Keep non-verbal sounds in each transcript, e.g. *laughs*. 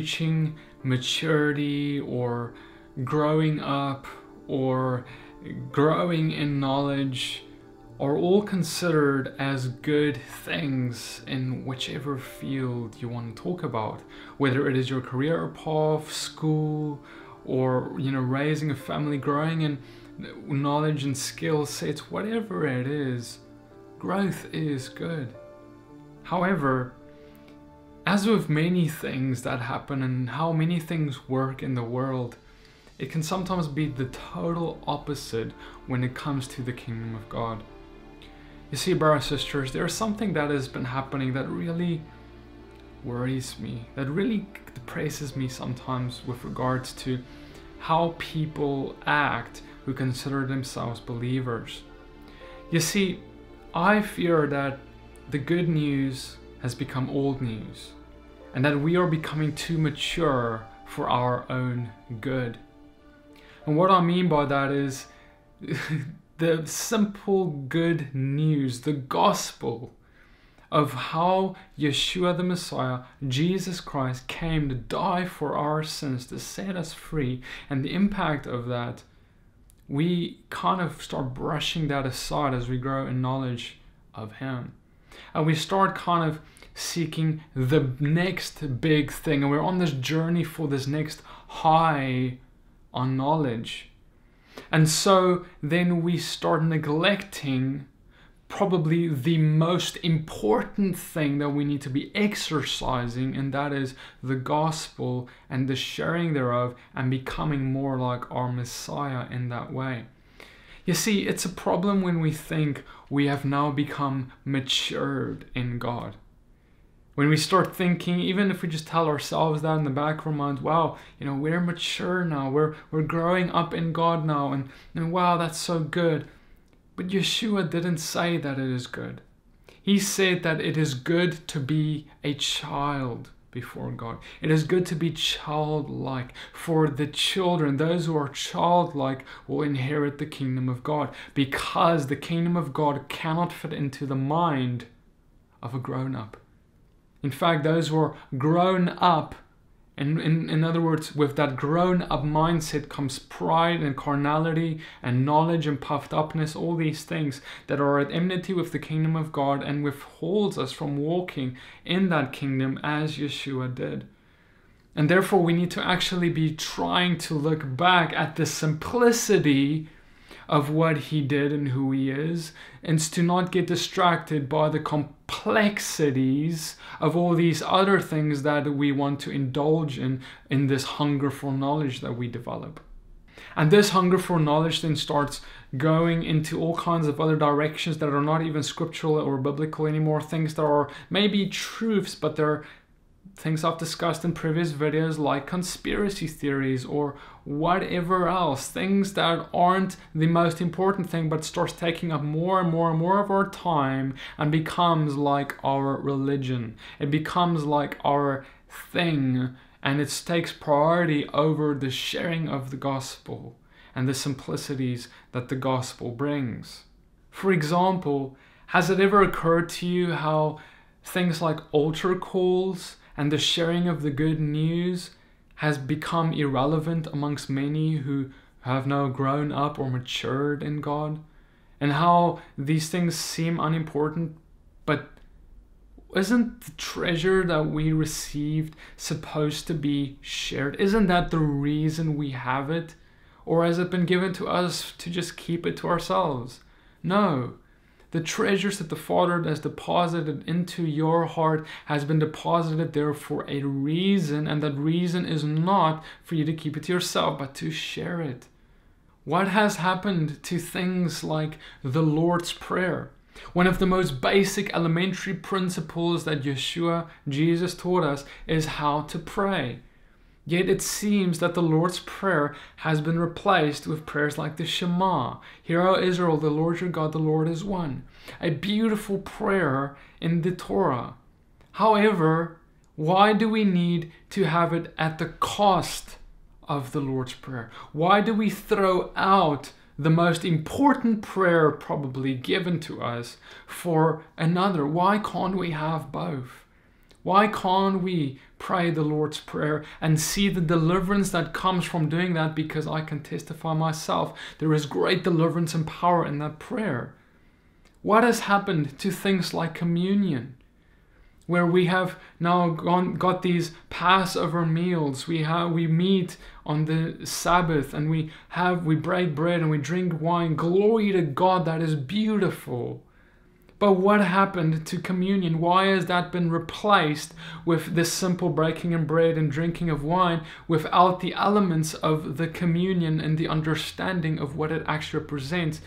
reaching maturity or growing up or growing in knowledge are all considered as good things in whichever field you want to talk about. Whether it is your career path school or you know raising a family growing in knowledge and skill sets whatever it is growth is good. However as with many things that happen and how many things work in the world it can sometimes be the total opposite when it comes to the kingdom of god you see, brothers and sisters, there's something that has been happening that really worries me, that really depresses me sometimes with regards to how people act who consider themselves believers. You see, I fear that the good news has become old news and that we are becoming too mature for our own good. And what I mean by that is *laughs* the simple good news, the gospel of how Yeshua the Messiah, Jesus Christ, came to die for our sins, to set us free, and the impact of that, we kind of start brushing that aside as we grow in knowledge of Him. And we start kind of seeking the next big thing, and we're on this journey for this next high on knowledge. And so then we start neglecting probably the most important thing that we need to be exercising, and that is the gospel and the sharing thereof, and becoming more like our Messiah in that way. You see, it's a problem when we think we have now become matured in God. When we start thinking, even if we just tell ourselves that in the back of our minds, wow, you know, we're mature now, we're, we're growing up in God now, and, and wow, that's so good. But Yeshua didn't say that it is good. He said that it is good to be a child before God. It is good to be childlike. For the children, those who are childlike, will inherit the kingdom of God because the kingdom of God cannot fit into the mind of a grown up. In fact, those who are grown up, and in, in other words, with that grown up mindset comes pride and carnality and knowledge and puffed upness, all these things that are at enmity with the kingdom of God and withholds us from walking in that kingdom as Yeshua did. And therefore, we need to actually be trying to look back at the simplicity of what he did and who he is, and to not get distracted by the complexities of all these other things that we want to indulge in in this hunger for knowledge that we develop. And this hunger for knowledge then starts going into all kinds of other directions that are not even scriptural or biblical anymore, things that are maybe truths, but they're things I've discussed in previous videos like conspiracy theories or whatever else, things that aren't the most important thing but starts taking up more and more and more of our time and becomes like our religion. It becomes like our thing and it takes priority over the sharing of the gospel and the simplicities that the gospel brings. For example, has it ever occurred to you how things like altar calls and the sharing of the good news has become irrelevant amongst many who have now grown up or matured in God, and how these things seem unimportant, but isn't the treasure that we received supposed to be shared? Isn't that the reason we have it? Or has it been given to us to just keep it to ourselves? No. The treasures that the Father has deposited into your heart has been deposited there for a reason, and that reason is not for you to keep it to yourself, but to share it. What has happened to things like the Lord's Prayer? One of the most basic elementary principles that Yeshua, Jesus, taught us is how to pray. Yet it seems that the Lord's Prayer has been replaced with prayers like the Shema Hear, O Israel, the Lord your God, the Lord is one. A beautiful prayer in the Torah. However, why do we need to have it at the cost of the Lord's Prayer? Why do we throw out the most important prayer probably given to us for another? Why can't we have both? Why can't we pray the Lord's Prayer and see the deliverance that comes from doing that? Because I can testify myself, there is great deliverance and power in that prayer. What has happened to things like communion? Where we have now gone, got these Passover meals, we have we meet on the Sabbath and we have we break bread and we drink wine. Glory to God, that is beautiful. But what happened to communion? Why has that been replaced with this simple breaking of bread and drinking of wine without the elements of the communion and the understanding of what it actually represents?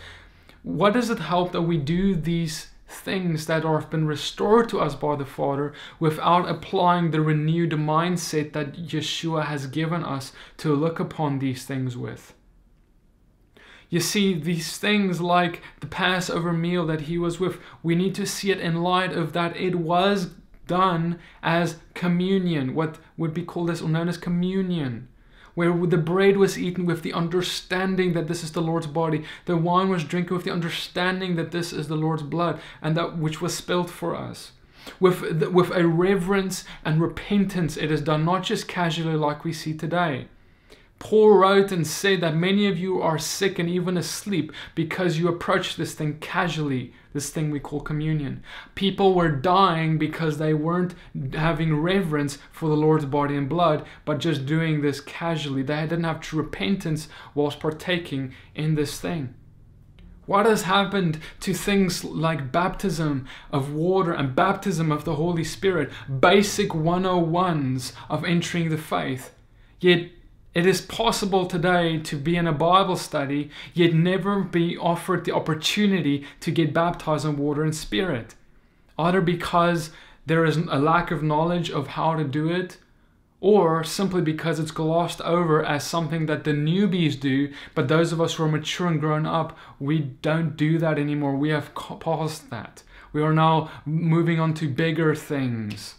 What does it help that we do these things that have been restored to us by the Father without applying the renewed mindset that Yeshua has given us to look upon these things with? You see, these things like the Passover meal that he was with, we need to see it in light of that it was done as communion, what would be called as or known as communion, where the bread was eaten with the understanding that this is the Lord's body, the wine was drinking with the understanding that this is the Lord's blood, and that which was spilled for us. With, with a reverence and repentance, it is done not just casually like we see today. Paul wrote and said that many of you are sick and even asleep because you approach this thing casually, this thing we call communion. People were dying because they weren't having reverence for the Lord's body and blood, but just doing this casually. They didn't have true repentance whilst partaking in this thing. What has happened to things like baptism of water and baptism of the Holy Spirit, basic 101s of entering the faith? Yet it is possible today to be in a Bible study, yet never be offered the opportunity to get baptized in water and spirit. Either because there is a lack of knowledge of how to do it, or simply because it's glossed over as something that the newbies do, but those of us who are mature and grown up, we don't do that anymore. We have passed that. We are now moving on to bigger things.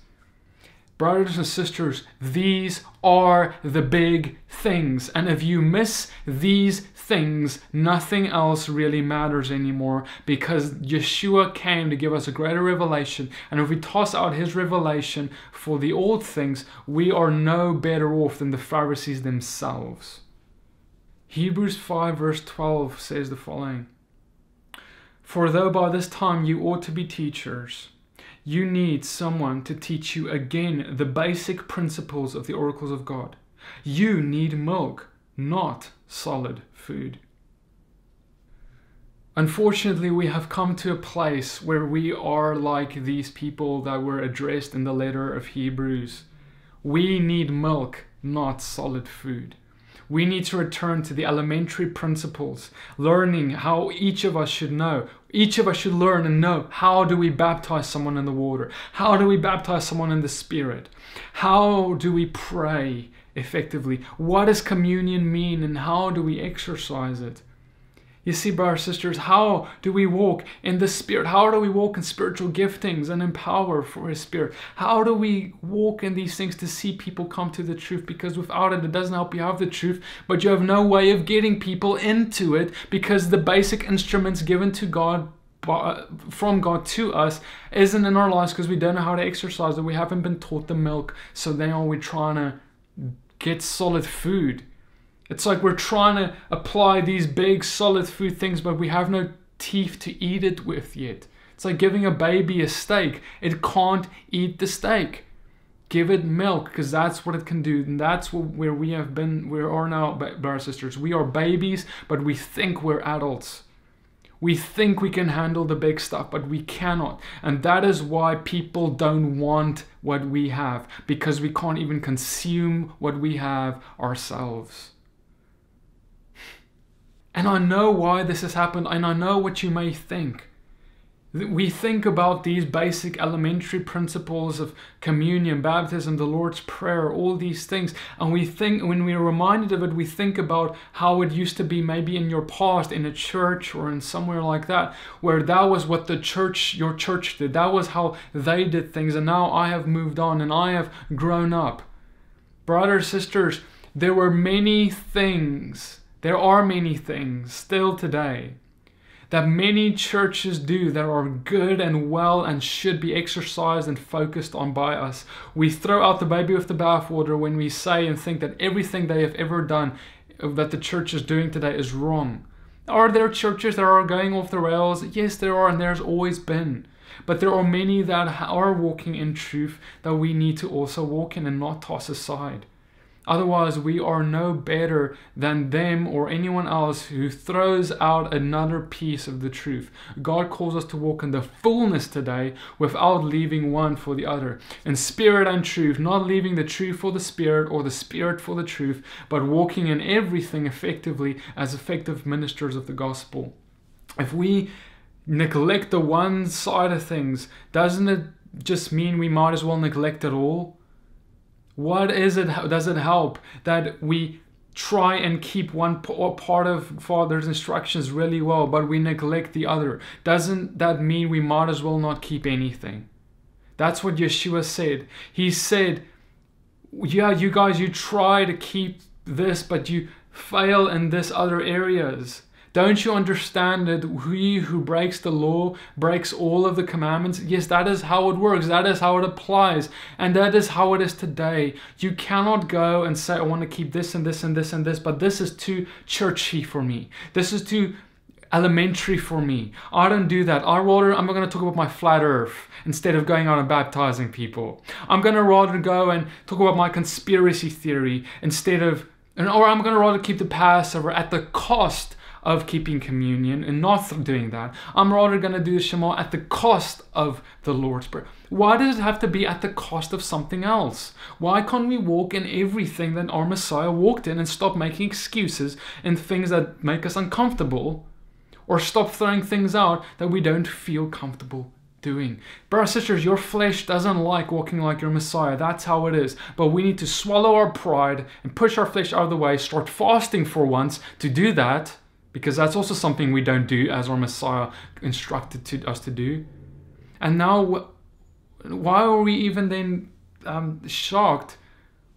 Brothers and sisters, these are the big things. And if you miss these things, nothing else really matters anymore because Yeshua came to give us a greater revelation. And if we toss out his revelation for the old things, we are no better off than the Pharisees themselves. Hebrews 5, verse 12 says the following For though by this time you ought to be teachers, you need someone to teach you again the basic principles of the oracles of God. You need milk, not solid food. Unfortunately, we have come to a place where we are like these people that were addressed in the letter of Hebrews. We need milk, not solid food. We need to return to the elementary principles, learning how each of us should know. Each of us should learn and know how do we baptize someone in the water? How do we baptize someone in the Spirit? How do we pray effectively? What does communion mean and how do we exercise it? You see, brothers and sisters, how do we walk in the Spirit? How do we walk in spiritual giftings and empower for His Spirit? How do we walk in these things to see people come to the truth? Because without it, it doesn't help you have the truth, but you have no way of getting people into it because the basic instruments given to God uh, from God to us isn't in our lives because we don't know how to exercise it. We haven't been taught the milk, so now we're trying to get solid food it's like we're trying to apply these big solid food things, but we have no teeth to eat it with yet. It's like giving a baby a steak. It can't eat the steak. Give it milk because that's what it can do. And that's where we have been, we are now, brothers sisters. We are babies, but we think we're adults. We think we can handle the big stuff, but we cannot. And that is why people don't want what we have because we can't even consume what we have ourselves. And I know why this has happened, and I know what you may think. We think about these basic elementary principles of communion, baptism, the Lord's Prayer, all these things, and we think, when we're reminded of it, we think about how it used to be maybe in your past in a church or in somewhere like that, where that was what the church, your church did. That was how they did things, and now I have moved on and I have grown up. Brothers, sisters, there were many things there are many things still today that many churches do that are good and well and should be exercised and focused on by us. We throw out the baby with the bathwater when we say and think that everything they have ever done, uh, that the church is doing today, is wrong. Are there churches that are going off the rails? Yes, there are, and there's always been. But there are many that are walking in truth that we need to also walk in and not toss aside. Otherwise, we are no better than them or anyone else who throws out another piece of the truth. God calls us to walk in the fullness today without leaving one for the other. In spirit and truth, not leaving the truth for the spirit or the spirit for the truth, but walking in everything effectively as effective ministers of the gospel. If we neglect the one side of things, doesn't it just mean we might as well neglect it all? What is it? Does it help that we try and keep one part of Father's instructions really well, but we neglect the other? Doesn't that mean we might as well not keep anything? That's what Yeshua said. He said, Yeah, you guys, you try to keep this, but you fail in this other areas. Don't you understand that he who breaks the law breaks all of the commandments? Yes, that is how it works. That is how it applies. And that is how it is today. You cannot go and say, I want to keep this and this and this and this, but this is too churchy for me. This is too elementary for me. I don't do that. I rather I'm going to talk about my flat earth instead of going out and baptizing people. I'm going to rather go and talk about my conspiracy theory instead of or I'm going to rather keep the Passover at the cost of keeping communion and not doing that. I'm rather going to do the Shema at the cost of the Lord's Prayer. Why does it have to be at the cost of something else? Why can't we walk in everything that our Messiah walked in and stop making excuses and things that make us uncomfortable or stop throwing things out that we don't feel comfortable doing. Brothers sisters, your flesh doesn't like walking like your Messiah. That's how it is. But we need to swallow our pride and push our flesh out of the way, start fasting for once to do that because that's also something we don't do as our Messiah instructed to us to do. And now, why are we even then um, shocked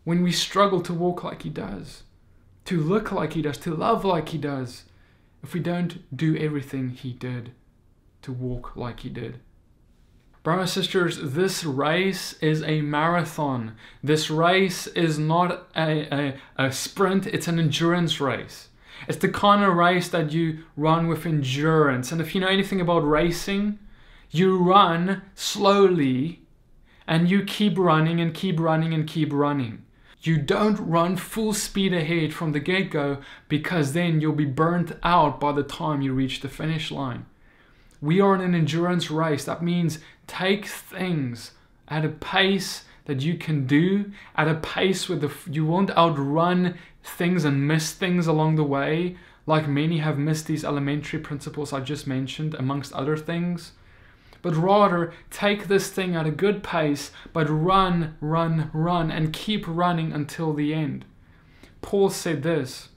when we struggle to walk like He does, to look like He does, to love like He does, if we don't do everything He did to walk like He did? Brothers and sisters, this race is a marathon. This race is not a, a, a sprint, it's an endurance race. It's the kind of race that you run with endurance. And if you know anything about racing, you run slowly and you keep running and keep running and keep running. You don't run full speed ahead from the get go because then you'll be burnt out by the time you reach the finish line. We are in an endurance race. That means take things at a pace that you can do, at a pace where the, you won't outrun things and miss things along the way, like many have missed these elementary principles I just mentioned, amongst other things. But rather, take this thing at a good pace, but run, run, run, and keep running until the end. Paul said this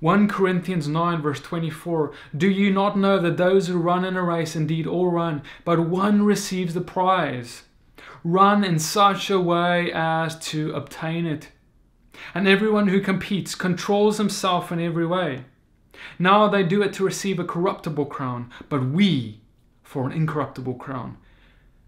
1 Corinthians 9, verse 24 Do you not know that those who run in a race indeed all run, but one receives the prize? Run in such a way as to obtain it and everyone who competes controls himself in every way. Now they do it to receive a corruptible crown, but we for an incorruptible crown.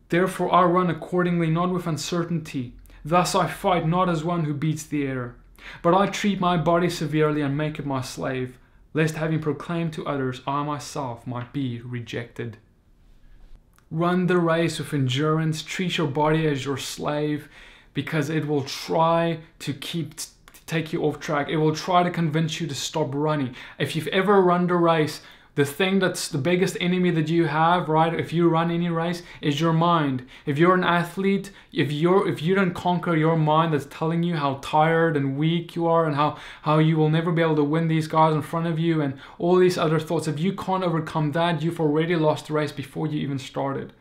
Therefore I run accordingly, not with uncertainty. Thus I fight not as one who beats the air, but I treat my body severely and make it my slave, lest having proclaimed to others, I myself might be rejected. Run the race with endurance, treat your body as your slave, because it will try to keep take you off track. It will try to convince you to stop running. If you've ever run the race, the thing that's the biggest enemy that you have, right? If you run any race, is your mind. If you're an athlete, if you're if you don't conquer your mind that's telling you how tired and weak you are and how how you will never be able to win these guys in front of you and all these other thoughts, if you can't overcome that, you've already lost the race before you even started.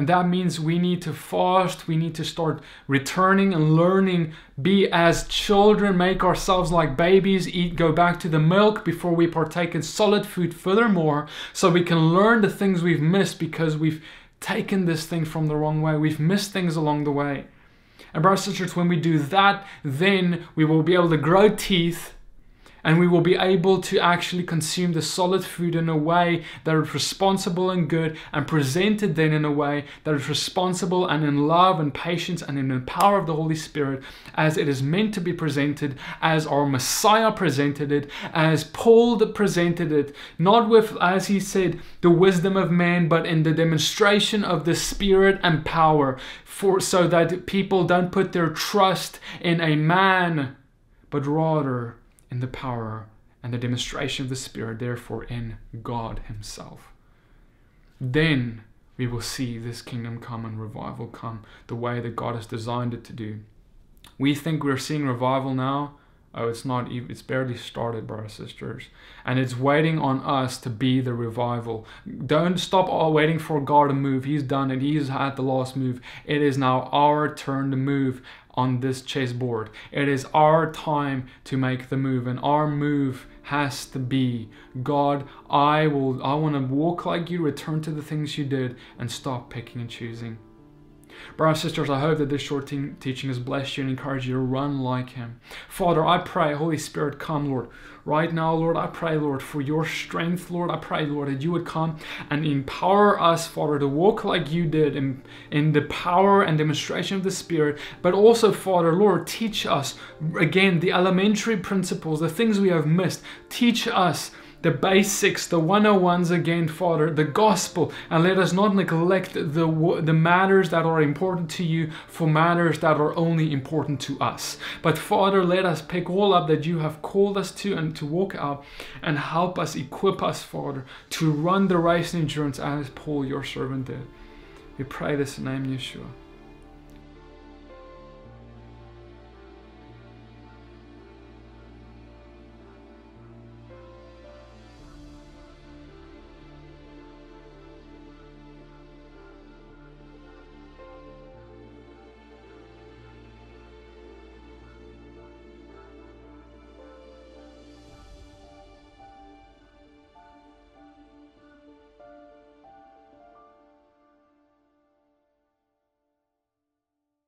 And that means we need to fast, we need to start returning and learning, be as children, make ourselves like babies, eat, go back to the milk before we partake in solid food furthermore, so we can learn the things we've missed because we've taken this thing from the wrong way. We've missed things along the way. And brothers and sisters, when we do that, then we will be able to grow teeth and we will be able to actually consume the solid food in a way that is responsible and good and presented then in a way that is responsible and in love and patience and in the power of the Holy Spirit as it is meant to be presented, as our Messiah presented it, as Paul presented it, not with, as he said, the wisdom of man, but in the demonstration of the Spirit and power, for so that people don't put their trust in a man, but rather in the power and the demonstration of the Spirit, therefore in God Himself. Then we will see this kingdom come and revival come the way that God has designed it to do. We think we're seeing revival now. Oh, it's not even, it's barely started, brothers and sisters. And it's waiting on us to be the revival. Don't stop all waiting for God to move. He's done it. He's had the last move. It is now our turn to move on this chessboard. It is our time to make the move, and our move has to be God, I will I want to walk like you, return to the things you did, and stop picking and choosing. Brothers and sisters, I hope that this short te- teaching has blessed you and encouraged you to run like Him. Father, I pray, Holy Spirit, come, Lord. Right now, Lord, I pray, Lord, for your strength, Lord. I pray, Lord, that you would come and empower us, Father, to walk like you did in, in the power and demonstration of the Spirit. But also, Father, Lord, teach us, again, the elementary principles, the things we have missed. Teach us the basics, the 101s again, Father, the gospel, and let us not neglect the, the matters that are important to you for matters that are only important to us. But Father, let us pick all up that you have called us to and to walk out and help us, equip us, Father, to run the race in endurance as Paul, your servant, did. We pray this in the name Yeshua.